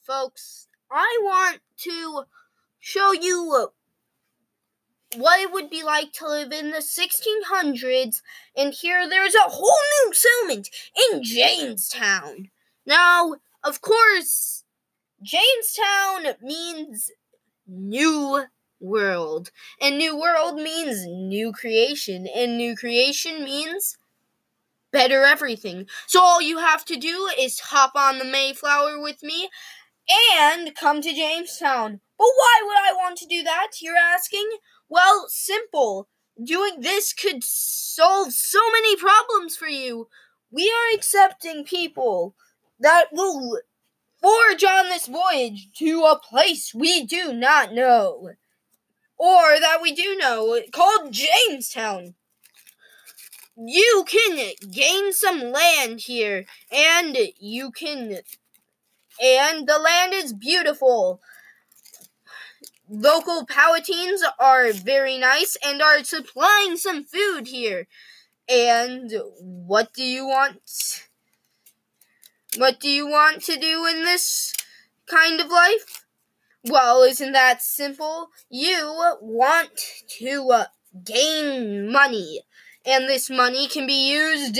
Folks, I want to show you what it would be like to live in the 1600s, and here there's a whole new settlement in Jamestown. Now, of course, Jamestown means new world, and new world means new creation, and new creation means better everything. So all you have to do is hop on the Mayflower with me and come to Jamestown. But why would I want to do that, you're asking? Well, simple. Doing this could solve so many problems for you. We are accepting people that will forge on this voyage to a place we do not know. Or that we do know, called Jamestown. You can gain some land here, and you can. And the land is beautiful local Powhatans are very nice and are supplying some food here. And what do you want? What do you want to do in this kind of life? Well, isn't that simple? You want to uh, gain money, and this money can be used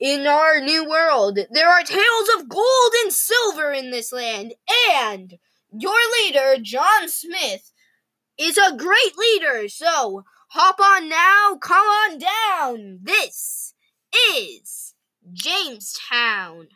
in our new world. There are tales of gold and silver in this land, and your leader, John Smith, is a great leader, so hop on now, come on down. This is Jamestown.